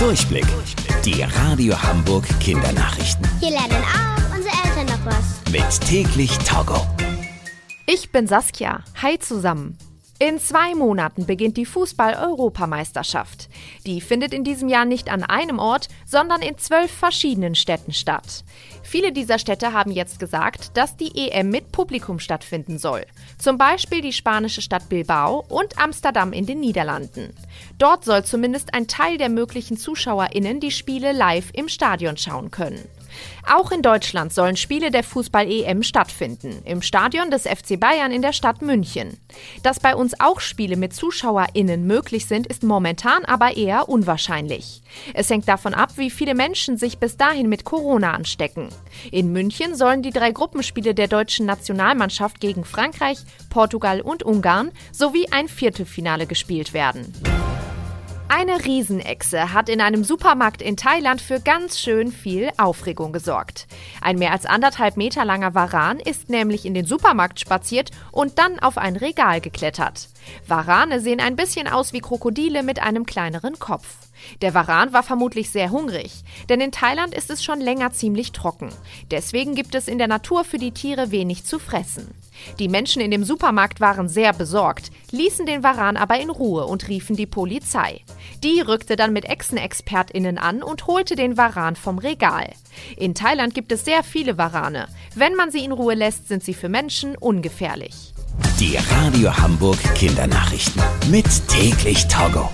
Durchblick. Die Radio Hamburg Kindernachrichten. Hier lernen auch unsere Eltern noch was. Mit täglich Togo. Ich bin Saskia. Hi zusammen. In zwei Monaten beginnt die Fußball-Europameisterschaft. Die findet in diesem Jahr nicht an einem Ort, sondern in zwölf verschiedenen Städten statt. Viele dieser Städte haben jetzt gesagt, dass die EM mit Publikum stattfinden soll. Zum Beispiel die spanische Stadt Bilbao und Amsterdam in den Niederlanden. Dort soll zumindest ein Teil der möglichen ZuschauerInnen die Spiele live im Stadion schauen können. Auch in Deutschland sollen Spiele der Fußball-EM stattfinden, im Stadion des FC Bayern in der Stadt München. Dass bei uns auch Spiele mit ZuschauerInnen möglich sind, ist momentan aber eher unwahrscheinlich. Es hängt davon ab, wie viele Menschen sich bis dahin mit Corona anstecken. In München sollen die drei Gruppenspiele der deutschen Nationalmannschaft gegen Frankreich, Portugal und Ungarn sowie ein Viertelfinale gespielt werden. Eine Riesenechse hat in einem Supermarkt in Thailand für ganz schön viel Aufregung gesorgt. Ein mehr als anderthalb Meter langer Varan ist nämlich in den Supermarkt spaziert und dann auf ein Regal geklettert. Varane sehen ein bisschen aus wie Krokodile mit einem kleineren Kopf. Der Varan war vermutlich sehr hungrig, denn in Thailand ist es schon länger ziemlich trocken. Deswegen gibt es in der Natur für die Tiere wenig zu fressen. Die Menschen in dem Supermarkt waren sehr besorgt, ließen den Varan aber in Ruhe und riefen die Polizei. Die rückte dann mit Echsenexpertinnen an und holte den Varan vom Regal. In Thailand gibt es sehr viele Varane. Wenn man sie in Ruhe lässt, sind sie für Menschen ungefährlich. Die Radio Hamburg Kindernachrichten mit täglich Togo.